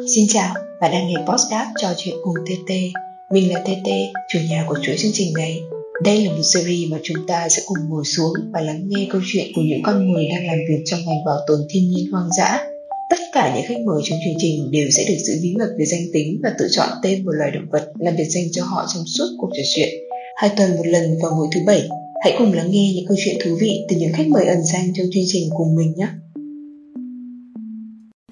Xin chào, bạn đang nghe podcast trò chuyện cùng TT. Mình là TT, chủ nhà của chuỗi chương trình này. Đây là một series mà chúng ta sẽ cùng ngồi xuống và lắng nghe câu chuyện của những con người đang làm việc trong ngành bảo tồn thiên nhiên hoang dã. Tất cả những khách mời trong chương trình đều sẽ được giữ bí mật về danh tính và tự chọn tên một loài động vật làm biệt danh cho họ trong suốt cuộc trò chuyện. Hai tuần một lần vào mỗi thứ bảy, hãy cùng lắng nghe những câu chuyện thú vị từ những khách mời ẩn danh trong chương trình cùng mình nhé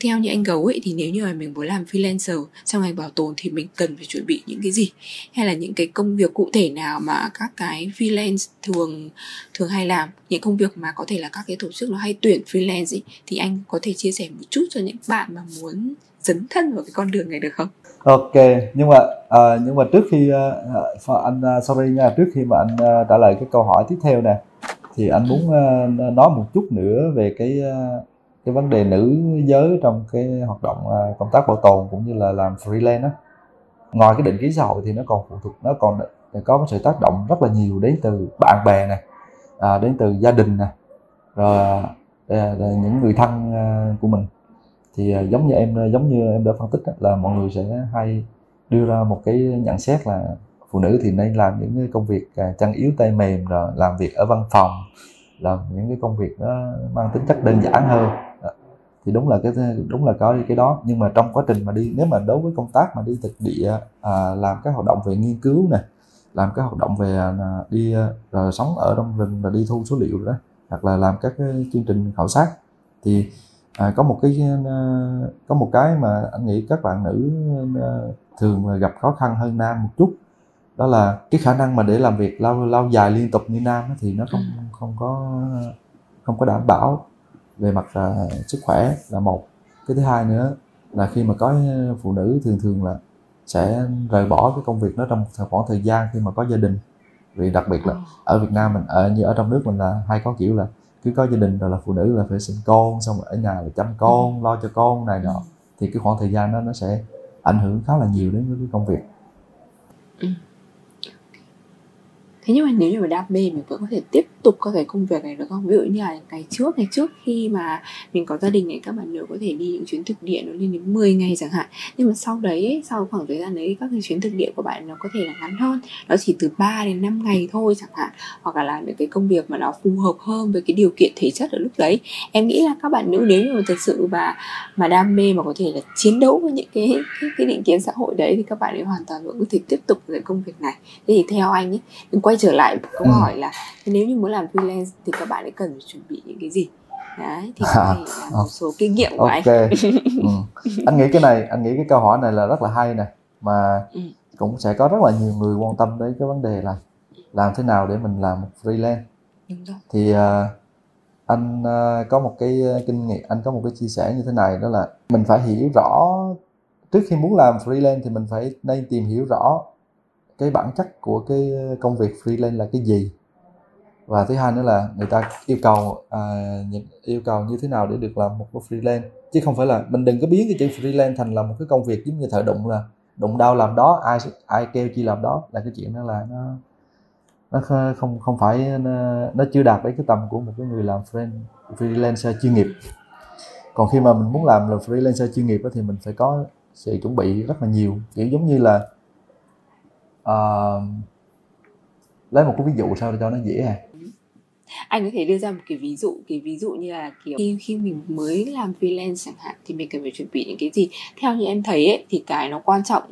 theo như anh gấu ấy thì nếu như là mình muốn làm freelancer trong ngành bảo tồn thì mình cần phải chuẩn bị những cái gì hay là những cái công việc cụ thể nào mà các cái freelance thường thường hay làm những công việc mà có thể là các cái tổ chức nó hay tuyển freelance ấy, thì anh có thể chia sẻ một chút cho những bạn mà muốn dấn thân vào cái con đường này được không? Ok, nhưng mà uh, nhưng mà trước khi uh, anh uh, sorry nha, trước khi mà anh uh, trả lời cái câu hỏi tiếp theo nè, thì anh muốn uh, nói một chút nữa về cái uh, cái vấn đề nữ giới trong cái hoạt động à, công tác bảo tồn cũng như là làm freelance á ngoài cái định kiến xã hội thì nó còn phụ thuộc nó còn có sự tác động rất là nhiều đến từ bạn bè này à, đến từ gia đình này rồi à, à những người thân à, của mình. Thì à, giống như em giống như em đã phân tích là mọi người sẽ hay đưa ra một cái nhận xét là phụ nữ thì nên làm những cái công việc à, chăn yếu tay mềm rồi làm việc ở văn phòng làm những cái công việc nó mang tính chất đơn giản hơn thì đúng là cái đúng là có cái đó. Nhưng mà trong quá trình mà đi nếu mà đối với công tác mà đi thực địa à, làm các hoạt động về nghiên cứu này làm các hoạt động về à, đi à, rồi sống ở trong rừng và đi thu số liệu đó hoặc là làm các cái chương trình khảo sát thì à, có một cái à, có một cái mà anh nghĩ các bạn nữ thường gặp khó khăn hơn nam một chút. Đó là cái khả năng mà để làm việc lâu lâu dài liên tục như nam thì nó không ừ. không có không có đảm bảo về mặt uh, sức khỏe là một. Cái thứ hai nữa là khi mà có phụ nữ thường thường là sẽ rời bỏ cái công việc đó trong khoảng thời gian khi mà có gia đình. Vì đặc biệt là ở Việt Nam mình ở như ở trong nước mình là hay có kiểu là cứ có gia đình rồi là phụ nữ là phải sinh con xong rồi ở nhà là chăm con ừ. lo cho con này nọ. Thì cái khoảng thời gian đó nó sẽ ảnh hưởng khá là nhiều đến cái công việc. Ừ. Thế nhưng mà nếu như mà đam mê mình vẫn có thể tiếp tục có thể công việc này được không? Ví dụ như là ngày trước ngày trước khi mà mình có gia đình này các bạn nữ có thể đi những chuyến thực địa nó lên đến 10 ngày chẳng hạn. Nhưng mà sau đấy sau khoảng thời gian đấy các cái chuyến thực địa của bạn nó có thể là ngắn hơn. Nó chỉ từ 3 đến 5 ngày thôi chẳng hạn. Hoặc là làm những cái công việc mà nó phù hợp hơn với cái điều kiện thể chất ở lúc đấy. Em nghĩ là các bạn nữ nếu như mà thực sự mà mà đam mê mà có thể là chiến đấu với những cái cái, cái định kiến xã hội đấy thì các bạn ấy hoàn toàn vẫn có thể tiếp tục cái công việc này. Thế thì theo anh ấy mình quay trở lại câu ừ. hỏi là nếu như muốn làm freelance thì các bạn ấy cần phải chuẩn bị những cái gì đấy thì thể là một số kinh nghiệm của okay. anh ừ. anh nghĩ cái này anh nghĩ cái câu hỏi này là rất là hay nè mà ừ. cũng sẽ có rất là nhiều người quan tâm đến cái vấn đề là làm thế nào để mình làm một freelance thì uh, anh uh, có một cái kinh nghiệm anh có một cái chia sẻ như thế này đó là mình phải hiểu rõ trước khi muốn làm freelance thì mình phải nên tìm hiểu rõ cái bản chất của cái công việc freelance là cái gì và thứ hai nữa là người ta yêu cầu à, yêu cầu như thế nào để được làm một cái freelance. Chứ không phải là mình đừng có biến cái chữ freelance thành là một cái công việc giống như thợ đụng là đụng đau làm đó ai ai kêu chi làm đó. Là cái chuyện đó là nó nó không không phải nó, nó chưa đạt đến cái tầm của một cái người làm freelancer chuyên nghiệp. Còn khi mà mình muốn làm là freelancer chuyên nghiệp thì mình phải có sự chuẩn bị rất là nhiều. Kiểu giống như là uh, lấy một cái ví dụ sao để cho nó dễ à anh có thể đưa ra một cái ví dụ cái ví dụ như là kiểu khi khi mình mới làm freelance chẳng hạn thì mình cần phải chuẩn bị những cái gì? Theo như em thấy ấy, thì cái nó quan trọng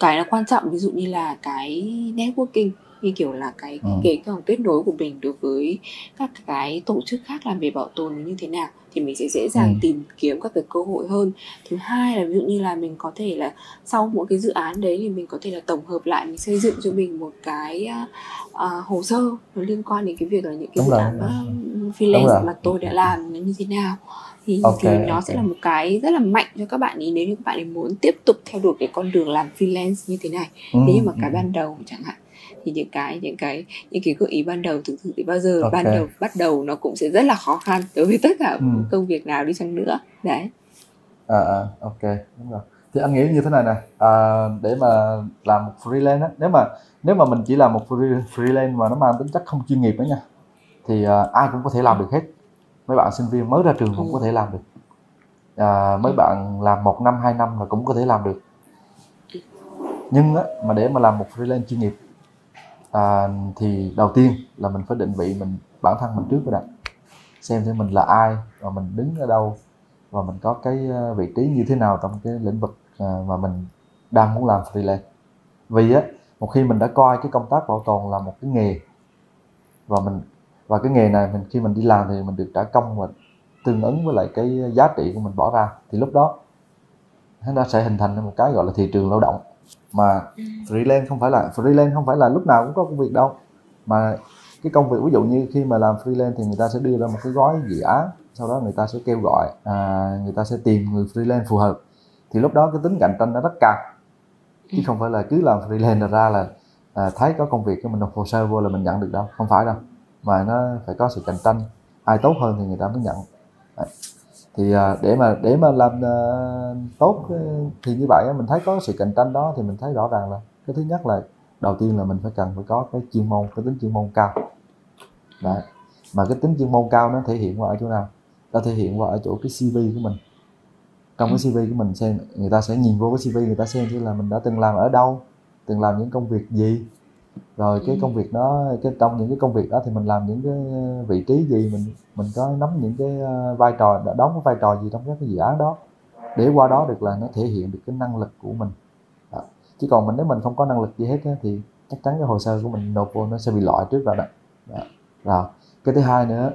cái nó quan trọng ví dụ như là cái networking như kiểu là cái ừ. cái cái kết nối của mình đối với các cái tổ chức khác làm về bảo tồn như thế nào thì mình sẽ dễ dàng ừ. tìm kiếm các cái cơ hội hơn thứ hai là ví dụ như là mình có thể là sau mỗi cái dự án đấy thì mình có thể là tổng hợp lại mình xây dựng cho mình một cái uh, hồ sơ nó liên quan đến cái việc là những cái Đúng dự án uh, freelance mà tôi đã làm như thế nào thì, okay, thì nó okay. sẽ là một cái rất là mạnh cho các bạn ý nếu như các bạn ấy muốn tiếp tục theo đuổi cái con đường làm freelance như thế này ừ, nếu như mà cái ừ. ban đầu chẳng hạn thì những cái những cái những cái gợi ý ban đầu thực sự thì bao giờ okay. ban đầu bắt đầu nó cũng sẽ rất là khó khăn đối với tất cả ừ. công việc nào đi chăng nữa đấy à, à ok đúng rồi thì anh nghĩ như thế này nè à, để mà làm một freelance á nếu mà nếu mà mình chỉ làm một freelance mà nó mang tính chất không chuyên nghiệp đó nha thì uh, ai cũng có thể làm được hết mấy bạn sinh viên mới ra trường cũng ừ. có thể làm được à, mấy bạn làm một năm hai năm là cũng có thể làm được nhưng á, mà để mà làm một freelance chuyên nghiệp à, thì đầu tiên là mình phải định vị mình bản thân mình trước rồi đã. Xem xem mình là ai và mình đứng ở đâu và mình có cái ờ, vị trí như thế nào trong cái lĩnh vực ờ, mà mình đang muốn làm freelance. Vì á một khi mình đã coi cái công tác bảo tồn là một cái nghề và mình và cái nghề này mình khi mình đi làm thì mình được trả công và tương ứng với lại cái giá trị của mình bỏ ra thì lúc đó nó sẽ hình thành một cái gọi là thị trường lao động mà freelance không phải là freelance không phải là lúc nào cũng có công việc đâu. Mà cái công việc ví dụ như khi mà làm freelance thì người ta sẽ đưa ra một cái gói dự án sau đó người ta sẽ kêu gọi à, người ta sẽ tìm người freelance phù hợp. Thì lúc đó cái tính cạnh tranh nó rất cao. Chứ không phải là cứ làm freelance là ra là à, thấy có công việc cái mình nộp hồ sơ vô là mình nhận được đâu. Không phải đâu. Mà nó phải có sự cạnh tranh. Ai tốt hơn thì người ta mới nhận thì à, để mà để mà làm à, tốt thì như vậy mình thấy có sự cạnh tranh đó thì mình thấy rõ ràng là cái thứ nhất là đầu tiên là mình phải cần phải có cái chuyên môn cái tính chuyên môn cao. Đấy. mà cái tính chuyên môn cao nó thể hiện qua ở chỗ nào? Nó thể hiện qua ở chỗ cái CV của mình. Trong cái CV của mình xem người ta sẽ nhìn vô cái CV người ta xem chứ là mình đã từng làm ở đâu từng làm những công việc gì rồi cái Ừ. công việc đó cái trong những cái công việc đó thì mình làm những cái vị trí gì mình mình có nắm những cái ờ, vai trò đóng cái vai trò gì trong các cái dự án đó để qua đó được là nó thể hiện được cái năng lực của mình đó. chứ còn mình nếu mình không có năng lực gì hết á, thì chắc chắn cái hồ sơ của mình nộp vô nó sẽ bị loại trước rồi đó, đó. rồi cái thứ hai nữa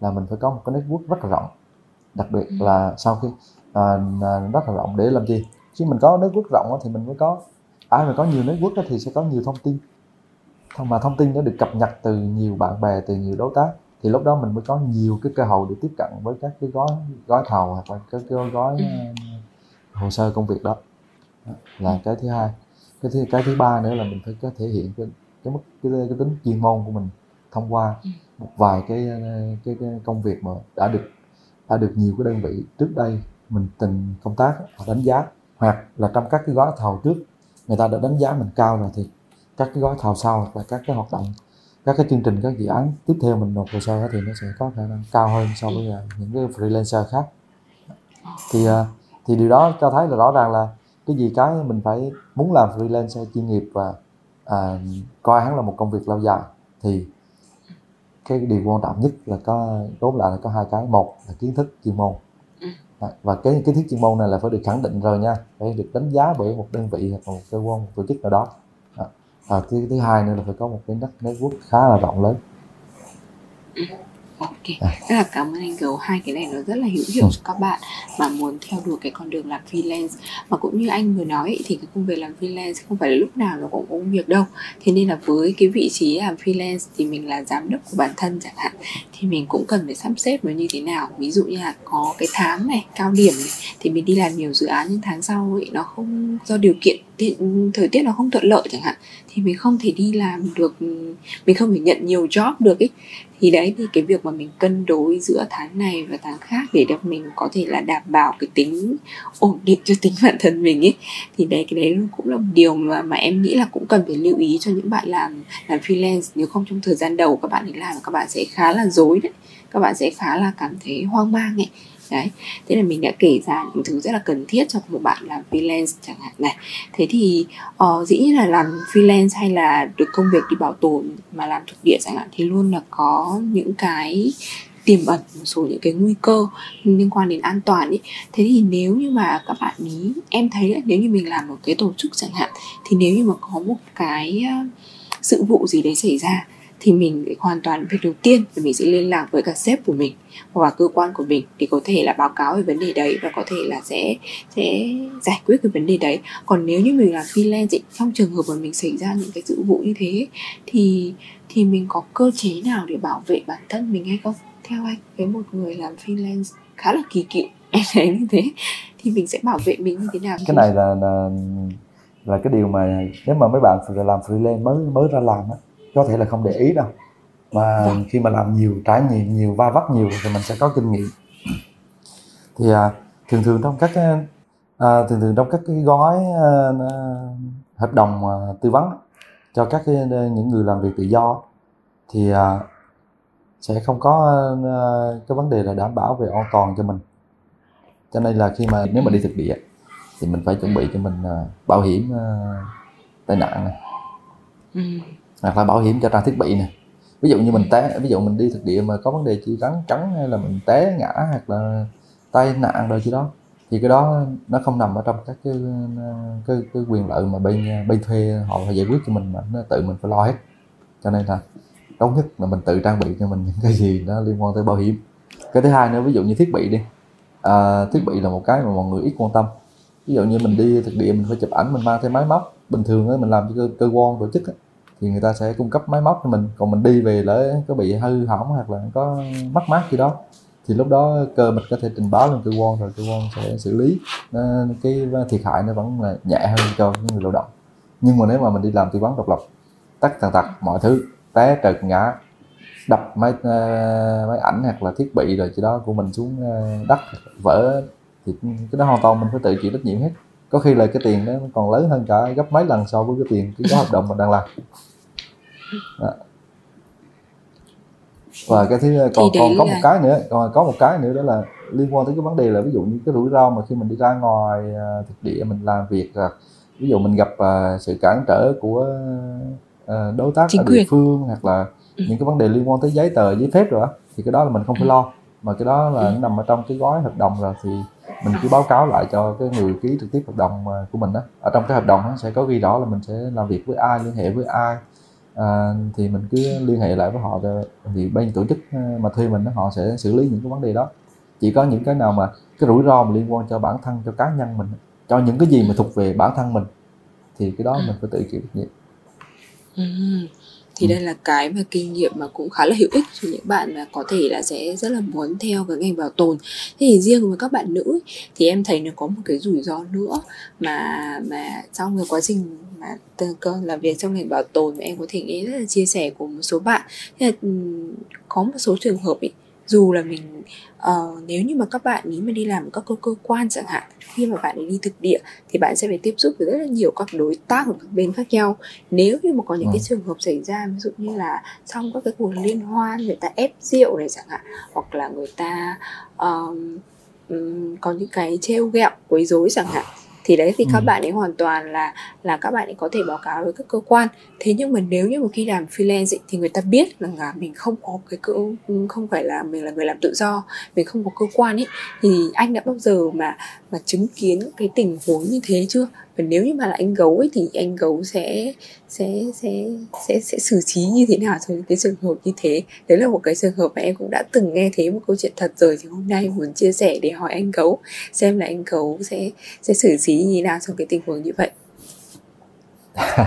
là mình phải có một cái network rất là rộng đặc biệt Ừ. là sau khi à, rất là rộng để làm gì khi mình có network rộng thì mình mới có ai mà có nhiều network thì sẽ có nhiều thông tin mà thông tin nó được cập nhật từ nhiều bạn bè từ nhiều đối tác thì lúc đó mình mới có nhiều cái cơ hội để tiếp cận với các cái gói gói thầu hoặc là các cái gói Ừ. ờ, hồ sơ công việc đó là cái thứ hai cái thứ cái thứ ba nữa là mình phải có thể hiện cái cái mức cái, cái tính chuyên môn của mình thông qua Ừ. một vài cái, cái cái công việc mà đã được đã được nhiều cái đơn vị trước đây mình từng công tác họ đánh giá hoặc là trong các cái gói thầu trước người ta đã đánh giá mình cao rồi thì các cái gói thầu sau hoặc là các cái hoạt động các cái chương trình các dự án tiếp theo mình nộp hồ sơ thì nó sẽ có khả năng cao hơn so với ờ, những cái freelancer khác. Thì ờ, thì điều đó cho thấy là rõ ràng là cái gì cái mình phải muốn làm freelancer chuyên nghiệp và à, coi hắn là một công việc lâu dài thì cái điều quan trọng nhất là có tóm lại là có hai cái. Một là kiến thức chuyên môn. Ừ. Và cái kiến thức chuyên môn này là phải được khẳng định rồi nha phải được đánh giá bởi một đơn vị hoặc một cơ quan một tổ chức nào đó Và thứ thứ hai nữa là phải có một cái net- network khá là rộng lớn. Ok, À. rất là cảm ơn anh Gấu Hai cái này nó rất là hữu hiệu Ừ. cho các bạn mà muốn theo đuổi cái con đường làm freelance. Mà cũng như anh vừa nói thì cái công việc làm freelance không phải là lúc nào nó cũng công việc đâu. Thế nên là với cái vị trí làm freelance thì mình là giám đốc của bản thân chẳng hạn Thì mình cũng cần phải sắp xếp nó như thế nào. Ví dụ như là có cái tháng này, cao điểm này Thì mình đi làm nhiều dự án nhưng tháng sau ấy, nó không do điều kiện tiện- thời tiết nó không thuận lợi chẳng hạn, thì mình không thể đi làm được, mình không thể nhận nhiều job được ấy. Thì đấy, thì cái việc mà mình cân đối giữa tháng này và tháng khác để được mình có thể là đảm bảo cái tính ổn định cho tính bản thân mình ấy, thì đấy, cái đấy cũng là một điều mà mà em nghĩ là cũng cần phải lưu ý cho những bạn làm làm freelance. Nếu không trong thời gian đầu các bạn ấy làm, các bạn sẽ khá là dối đấy. Các bạn sẽ khá là cảm thấy hoang mang ấy đấy thế là mình đã kể ra những thứ rất là cần thiết cho một bạn làm freelance chẳng hạn này. Thế thì uh, dĩ nhiên là làm freelance hay là được công việc đi bảo tồn mà làm thực địa chẳng hạn thì luôn là có những cái tiềm ẩn một số những cái nguy cơ liên quan đến an toàn ấy. Thế thì nếu như mà các bạn ý em thấy là nếu như mình làm một cái tổ chức chẳng hạn thì nếu như mà có một cái sự vụ gì đấy xảy ra thì mình hoàn toàn việc đầu tiên là mình sẽ liên lạc với cả sếp của mình hoặc là cơ quan của mình thì có thể là báo cáo về vấn đề đấy và có thể là sẽ sẽ giải quyết cái vấn đề đấy. Còn nếu như mình là freelance ấy, trong trường hợp mà mình xảy ra những cái sự vụ như thế thì thì mình có cơ chế nào để bảo vệ bản thân mình hay không? Theo anh với một người làm freelance khá là kỳ cựu em thấy như thế thì mình sẽ bảo vệ mình như thế nào? Cái này là là là cái điều mà nếu mà mấy bạn làm freelance mới mới ra làm á có thể là không để ý đâu mà Vâng. khi mà làm nhiều trải nghiệm nhiều va vấp nhiều thì mình sẽ có kinh nghiệm thì à, thường thường trong các cái à, thường thường trong các cái gói à, à, hợp đồng à, tư vấn cho các cái những người làm việc tự do thì à, sẽ không có à, cái vấn đề là đảm bảo về an toàn cho mình cho nên là khi mà nếu mà đi thực địa thì mình phải chuẩn bị cho mình uh, bảo hiểm uh, tai nạn này ừ hoặc là bảo hiểm cho trang thiết bị này ví dụ như mình té ví dụ mình đi thực địa mà có vấn đề chỉ rắn cắn hay là mình té ngã hoặc là tai nạn rồi chứ đó thì cái đó nó không nằm ở trong các cái cái, cái quyền lợi mà bên bên thuê họ phải giải quyết cho mình mà nó tự mình phải lo hết. Cho nên là tốt nhất là mình tự trang bị cho mình những cái gì nó liên quan tới bảo hiểm. Cái thứ hai nữa ví dụ như thiết bị đi. À, thiết bị là một cái mà mọi người ít quan tâm. Ví dụ như mình đi thực địa mình phải chụp ảnh mình mang theo máy móc. Bình thường ấy, mình làm cho cơ, cơ quan tổ chức ấy, thì người ta sẽ cung cấp máy móc cho mình. Còn mình đi về lỡ có bị hư hỏng hoặc là có mất mát gì đó thì lúc đó cơ mình có thể trình báo lên cơ quan rồi cơ quan sẽ xử lý. Cái thiệt hại nó vẫn là nhẹ hơn cho người lao động. Nhưng mà nếu mà mình đi làm tư vấn độc lập tắt tàn tật mọi thứ té trật ngã đập máy uh, máy ảnh hoặc là thiết bị rồi chỉ đó của mình xuống uh, đất vỡ thì cái đó hoàn toàn mình phải tự chịu trách nhiệm hết có khi là cái tiền đó còn lớn hơn cả gấp mấy lần so với cái tiền cái gói hợp đồng mình đang làm đó. và cái thứ còn còn có là... một cái nữa còn có một cái nữa đó là liên quan tới cái vấn đề là ví dụ như cái rủi ro mà khi mình đi ra ngoài uh, thực địa mình làm việc là ví dụ mình gặp uh, sự cản trở của uh, đối tác Chính ở địa phương hoặc là ừ. những cái vấn đề liên quan tới giấy tờ giấy phép rồi đó thì cái đó là mình không phải lo mà cái đó là ừ. nó nằm ở trong cái gói hợp đồng rồi thì mình cứ báo cáo lại cho cái người ký trực tiếp hợp đồng à, của mình đó ở trong cái hợp đồng nó sẽ có ghi rõ là mình sẽ làm việc với ai liên hệ với ai. À, thì mình cứ liên hệ lại với họ thì bên tổ chức à, mà thuê mình đó, họ sẽ xử lý những cái vấn đề đó. Chỉ có những cái nào mà cái rủi ro mà liên quan cho bản thân cho cá nhân mình cho những cái gì mà thuộc về bản thân mình thì cái đó mình phải tự chịu trách nhiệm thì ừ. đây là cái mà kinh nghiệm mà cũng khá là hữu ích cho những bạn mà có thể là sẽ rất là muốn theo cái ngành bảo tồn thế thì riêng với các bạn nữ thì em thấy nó có một cái rủi ro nữa mà mà trong cái quá trình mà cơn làm việc trong ngành bảo tồn mà em có thể nghe rất là chia sẻ của một số bạn thế là có một số trường hợp ấy dù là mình uh, nếu như mà các bạn ý mà đi làm các cơ, cơ quan chẳng hạn khi mà bạn ấy đi thực địa thì bạn sẽ phải tiếp xúc với rất là nhiều các đối tác ở các bên khác nhau nếu như mà có những cái ừ. trường hợp xảy ra ví dụ như là trong các cái cuộc liên hoan người ta ép rượu này chẳng hạn hoặc là người ta um, um, có những cái trêu ghẹo quấy rối chẳng hạn thì đấy thì các ừ. bạn ấy hoàn toàn là là các bạn ấy có thể báo cáo với các cơ quan. Thế nhưng mà nếu như một khi làm freelance ấy, thì người ta biết rằng là mình không có cái cơ không phải là mình là người làm tự do mình không có cơ quan ấy. Thì anh đã bao giờ mà mà chứng kiến cái tình huống như thế chưa và nếu như mà là anh gấu ấy thì anh gấu sẽ sẽ sẽ sẽ sẽ xử trí như thế nào trong cái trường hợp như thế? Đấy là một cái trường hợp mà em cũng đã từng nghe thấy một câu chuyện thật rồi thì hôm nay muốn chia sẻ để hỏi anh gấu xem là anh gấu sẽ sẽ xử trí như thế nào trong cái tình huống như vậy.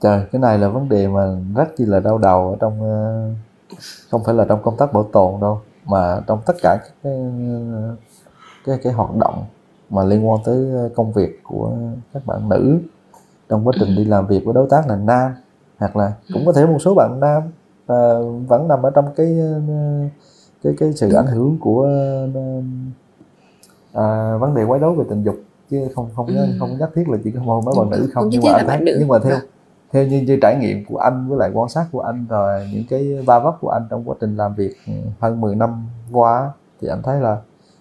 Trời cái này là vấn đề mà rất chi là đau đầu ở trong ờ, không phải là trong công tác bảo tồn đâu mà trong tất cả các cái cái, cái hoạt động mà liên quan tới ờ, công việc của các bạn nữ trong quá trình đi làm việc với đối tác là nam hoặc là cũng có thể một số bạn nam uh, vẫn nằm ở trong cái ờ, cái cái sự ảnh hưởng của uh, vấn đề quấy rối về tình dục. Chứ không không ừ. không nhất thiết là chỉ có một mấy bạn nữ không, nhưng mà anh thấy nhưng mà theo theo như, như trải nghiệm của anh với lại quan sát của anh rồi những cái va vấp của anh trong quá trình làm việc ừ, hơn 10 năm qua thì anh thấy là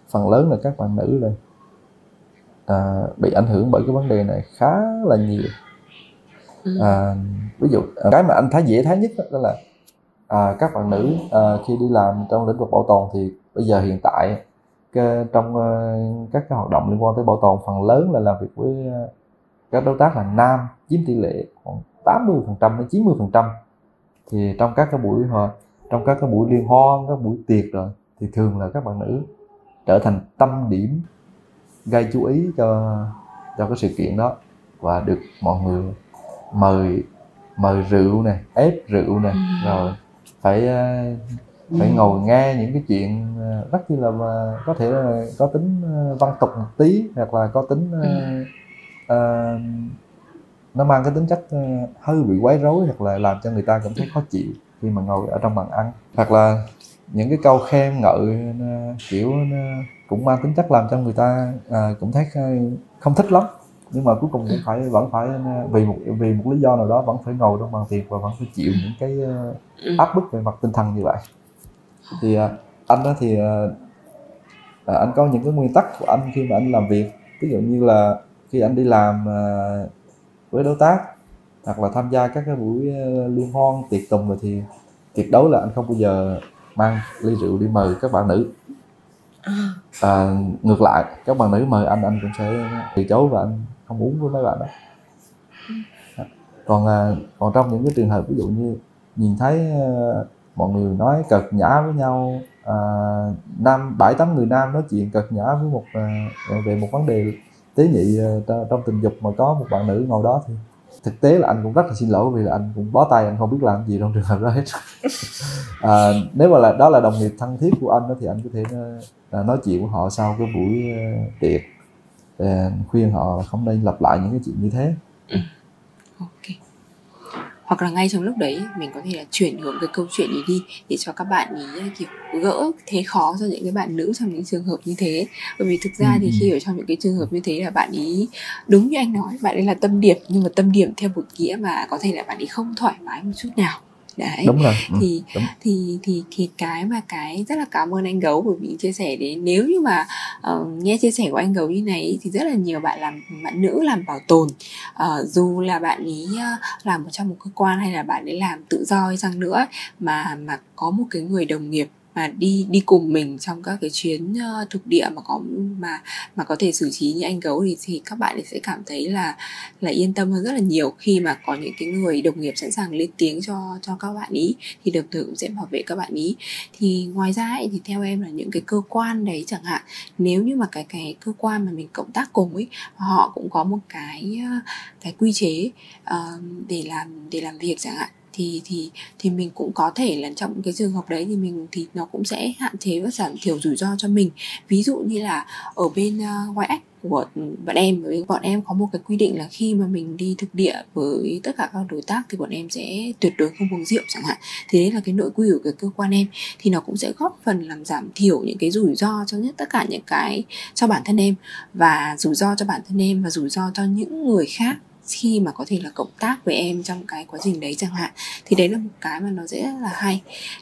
phần lớn là các bạn nữ rồi à, bị ảnh hưởng bởi cái vấn đề này khá là nhiều ừ. à, ví dụ cái mà anh thấy dễ thấy nhất đó là à, các bạn nữ à, khi đi làm trong lĩnh vực bảo tồn thì bây giờ hiện tại cái, trong uh, các cái hoạt động liên quan tới bảo tồn phần lớn là làm việc với uh, các đối tác là nam chiếm tỷ lệ khoảng 80 phần trăm đến 90 phần trăm thì trong các cái buổi họ trong các cái buổi liên hoan các buổi tiệc rồi thì thường là các bạn nữ trở thành tâm điểm gây chú ý cho cho cái sự kiện đó. Và được mọi người mời mời rượu này ép rượu này ừ. rồi phải ờ, phải ngồi nghe những cái chuyện ờ, rất như là mà có thể là có tính ờ, văn tục một tí hoặc là có tính uh, nó mang cái tính chất hơi bị quấy rối hoặc là làm cho người ta cảm thấy khó chịu khi mà ngồi ở trong bàn ăn. Hoặc là những cái câu khen ngợi kiểu cũng mang tính chất làm cho người ta à, cũng thấy không thích lắm. Nhưng mà cuối cùng cũng phải vẫn phải vì một vì một lý do nào đó vẫn phải ngồi trong bàn tiệc và vẫn phải chịu những cái ừ. áp bức về mặt tinh thần như vậy. Thì à, anh đó thì à, à, anh có những cái nguyên tắc của anh khi mà anh làm việc. Ví dụ như là khi anh đi làm à, với đối tác hoặc là tham gia các cái buổi liên hoan tiệc tùng rồi thì tuyệt đối là anh không bao giờ mang ly rượu đi mời các bạn nữ à, ngược lại các bạn nữ mời anh anh cũng sẽ từ chối và anh không uống với mấy bạn đó. Còn à, còn trong những cái trường hợp ví dụ như nhìn thấy à, mọi người nói cợt nhã với nhau à, nam bảy tám người nam nói chuyện cợt nhã với một à, về một vấn đề tế nhị à, trong tình dục mà có một bạn nữ ngồi đó thì thực tế là anh cũng rất là xin lỗi vì là anh cũng bó tay anh không biết làm gì trong trường hợp đó hết. À, nếu mà là đó là đồng nghiệp thân thiết của anh đó, thì anh có thể à, nói chuyện với họ sau cái buổi uh, tiệc. Để khuyên họ không nên lặp lại những cái chuyện như thế. Ừ. ok. Hoặc là ngay trong lúc đấy mình có thể là chuyển hướng cái câu chuyện ấy đi để cho các bạn ý kiểu gỡ thế khó cho những cái bạn nữ trong những trường hợp như thế. Bởi vì thực ra ừ. thì khi ở trong những cái trường hợp như thế là bạn ý đúng như anh nói bạn ấy là tâm điểm nhưng mà tâm điểm theo một nghĩa mà có thể là bạn ấy không thoải mái một chút nào đấy. Đúng rồi. Ừ, thì đúng. thì thì thì cái mà cái rất là cảm ơn anh gấu bởi vì chia sẻ đến. Nếu như mà uh, nghe chia sẻ của anh gấu như này thì rất là nhiều bạn làm bạn nữ làm bảo tồn. Uh, dù là bạn ý uh, làm ở trong một cơ quan hay là bạn ấy làm tự do hay chăng nữa mà mà có một cái người đồng nghiệp mà đi đi cùng mình trong các cái chuyến ờ, uh, thực địa mà có mà mà có thể xử trí như anh gấu thì thì các bạn sẽ cảm thấy là là yên tâm hơn rất là nhiều. Khi mà có những cái người đồng nghiệp sẵn sàng lên tiếng cho cho các bạn ý thì đồng thời cũng sẽ bảo vệ các bạn ý. Thì ngoài ra ấy, thì theo em là những cái cơ quan đấy chẳng hạn nếu như mà cái cái cơ quan mà mình cộng tác cùng ấy họ cũng có một cái ờ, cái quy chế uh, để làm để làm việc chẳng hạn thì thì thì mình cũng có thể là trong cái trường hợp đấy thì mình thì nó cũng sẽ hạn chế và giảm thiểu rủi ro cho mình. Ví dụ như là ở bên ờ, uh, YX của bọn em với bọn em có một cái quy định là khi mà mình đi thực địa với tất cả các đối tác thì bọn em sẽ tuyệt đối không uống rượu chẳng hạn. Thế đấy là cái nội quy của cái cơ quan em thì nó cũng sẽ góp phần làm giảm thiểu những cái rủi ro cho nhất tất cả những cái cho bản thân em và rủi ro cho bản thân em và rủi ro cho những người khác khi mà có thể là cộng tác với em trong cái quá trình đấy chẳng hạn thì đấy là một cái mà nó rất là hay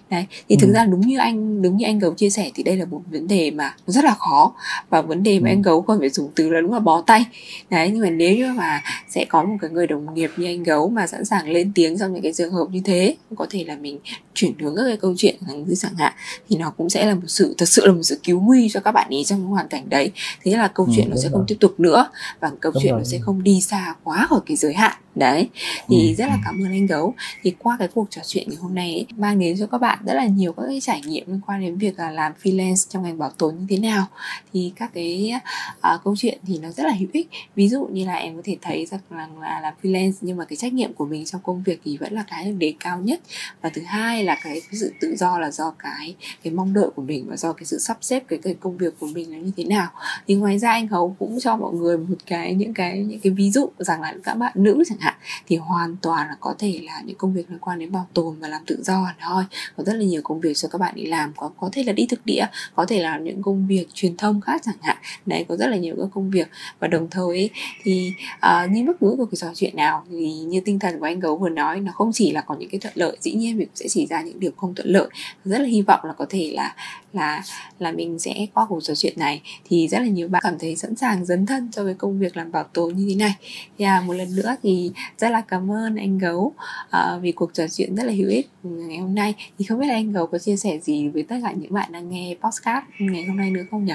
đấy thì thực ừ. ra đúng như anh đúng như anh gấu chia sẻ thì đây là một vấn đề mà rất là khó và vấn đề mà ừ. anh gấu còn phải dùng từ là đúng là bó tay đấy nhưng mà nếu như mà sẽ có một cái người đồng nghiệp như anh gấu mà sẵn sàng lên tiếng trong những cái trường hợp như thế có thể là mình chuyển hướng các cái câu chuyện thành như chẳng hạn thì nó cũng sẽ là một sự thật sự là một sự cứu nguy cho các bạn ý trong hoàn cảnh đấy thế là câu ừ, chuyện nó sẽ rồi. không tiếp tục nữa và câu đúng chuyện rồi. nó sẽ không đi xa quá khỏi cái giới hạn. Đấy thì ừ. rất là cảm ơn anh gấu. Thì qua cái cuộc trò chuyện ngày hôm nay ấy, mang đến cho các bạn rất là nhiều các cái trải nghiệm liên quan đến việc là làm freelance trong ngành bảo tồn như thế nào. Thì các cái uh, câu chuyện thì nó rất là hữu ích. Ví dụ như là em có thể thấy rằng là, là làm freelance nhưng mà cái trách nhiệm của mình trong công việc thì vẫn là cái được đề cao nhất. Và thứ hai là cái, cái sự tự do là do cái cái mong đợi của mình và do cái sự sắp xếp cái, cái công việc của mình là như thế nào. Thì ngoài ra anh hầu cũng cho mọi người một cái những cái những cái ví dụ rằng là các bạn nữ chẳng hạn thì hoàn toàn là có thể là những công việc liên quan đến bảo tồn và làm tự do thôi có rất là nhiều công việc cho các bạn đi làm có có thể là đi thực địa có thể là những công việc truyền thông khác chẳng hạn. Đấy có rất là nhiều các công việc. Và đồng thời thì uh, như bất cứ một cái trò chuyện nào thì như tinh thần của anh gấu vừa nói nó không chỉ là có những cái thuận lợi dĩ nhiên mình sẽ chỉ ra những điều không thuận lợi. Rất là hy vọng là có thể là là là mình sẽ qua cuộc trò chuyện này. Thì rất là nhiều bạn cảm thấy sẵn sàng dấn thân cho cái công việc làm bảo tồn như thế này. Thì à, một lần nữa thì rất là cảm ơn anh gấu uh, vì cuộc trò chuyện rất là hữu ích ngày hôm nay. Thì không biết là anh gấu có chia sẻ gì với tất cả những bạn đang nghe podcast ngày hôm nay nữa không nhỉ?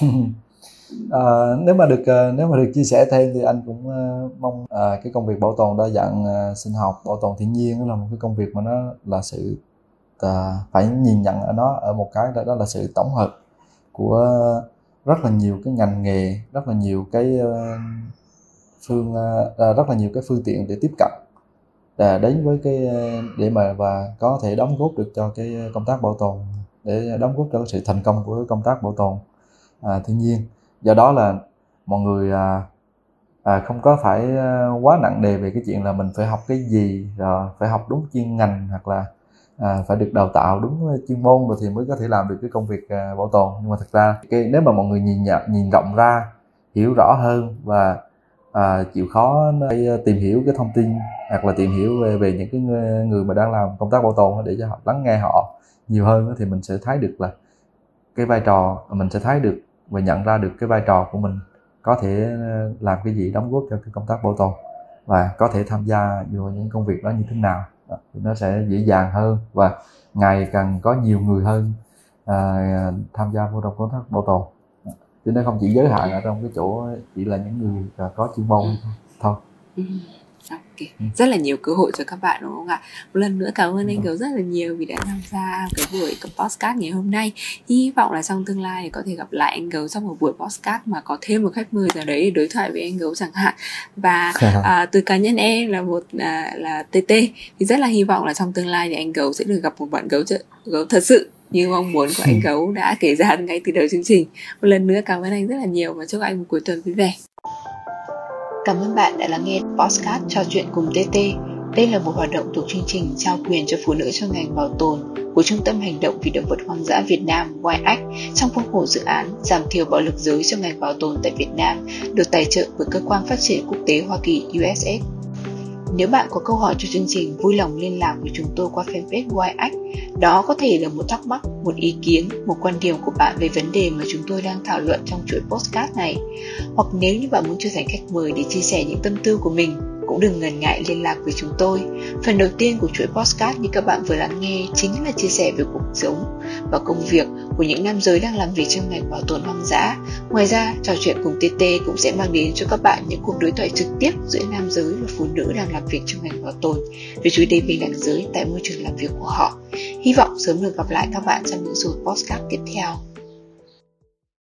À, nếu mà được à, nếu mà được chia sẻ thêm thì anh cũng uh, mong uh, cái công việc bảo tồn đa dạng uh, sinh học bảo tồn thiên nhiên là một cái công việc mà nó là sự uh, phải nhìn nhận ở nó ở một cái đó, đó là sự tổng hợp của rất là nhiều cái ngành nghề rất là nhiều cái uh, phương uh, rất là nhiều cái phương tiện để tiếp cận à, đến với cái để mà và có thể đóng góp được cho cái công tác bảo tồn để đóng góp cho sự thành công của công tác bảo tồn. À, thiên nhiên do đó là mọi người à, à, không có phải quá nặng đề về cái chuyện là mình phải học cái gì rồi phải học đúng chuyên ngành hoặc là à, phải được đào tạo đúng ờ, chuyên môn rồi thì mới có thể làm được cái công việc à, bảo tồn. Nhưng mà thật ra cái nếu mà mọi người nhìn nhận nhìn rộng ra hiểu rõ hơn và à, chịu khó ờ, tìm hiểu cái thông tin hoặc là tìm hiểu về, về những cái người mà đang làm công tác bảo tồn để cho họ lắng nghe họ nhiều hơn thì mình sẽ thấy được là cái vai trò mình sẽ thấy được và nhận ra được cái vai trò của mình có thể ờ, làm cái gì đóng góp cho cái công tác bảo tồn và có thể tham gia vào những công việc đó như thế nào thì nó sẽ dễ dàng hơn và ngày càng có nhiều người hơn à, tham gia vào trong công tác bảo tồn. Chứ nó không chỉ giới hạn ở trong cái chỗ chỉ là những người có chuyên môn thôi. Ừ. Okay. Ừ. rất là nhiều cơ hội cho các bạn đúng không ạ? Một lần nữa cảm ơn anh gấu rất là nhiều vì đã tham gia cái buổi podcast ngày hôm nay. Hy vọng là trong tương lai thì có thể gặp lại anh gấu trong một buổi podcast mà có thêm một khách mời nào đấy để đối thoại với anh gấu chẳng hạn. Và à, từ cá nhân em là một à, là tt thì rất là hy vọng là trong tương lai thì anh gấu sẽ được gặp một bạn gấu gấu thật sự như mong muốn của anh gấu đã kể ra ngay từ đầu chương trình. Một lần nữa cảm ơn anh rất là nhiều và chúc anh một cuối tuần vui vẻ Cảm ơn bạn đã lắng nghe podcast trò chuyện cùng TT. Đây là một hoạt động thuộc chương trình trao quyền cho phụ nữ trong ngành bảo tồn của Trung tâm Hành động vì động vật hoang dã Việt Nam YAC trong khuôn khổ dự án giảm thiểu bạo lực giới trong ngành bảo tồn tại Việt Nam được tài trợ bởi Cơ quan Phát triển Quốc tế Hoa Kỳ (USF). Nếu bạn có câu hỏi cho chương trình, vui lòng liên lạc với chúng tôi qua fanpage YX. Đó có thể là một thắc mắc, một ý kiến, một quan điểm của bạn về vấn đề mà chúng tôi đang thảo luận trong chuỗi postcard này. Hoặc nếu như bạn muốn trở thành khách mời để chia sẻ những tâm tư của mình, cũng đừng ngần ngại liên lạc với chúng tôi. Phần đầu tiên của chuỗi podcast như các bạn vừa lắng nghe chính là chia sẻ về cuộc sống và công việc của những nam giới đang làm việc trong ngành bảo tồn hoang dã. Ngoài ra, trò chuyện cùng TT cũng sẽ mang đến cho các bạn những cuộc đối thoại trực tiếp giữa nam giới và phụ nữ đang làm việc trong ngành bảo tồn về chủ đề bình đẳng giới tại môi trường làm việc của họ. Hy vọng sớm được gặp lại các bạn trong những số podcast tiếp theo.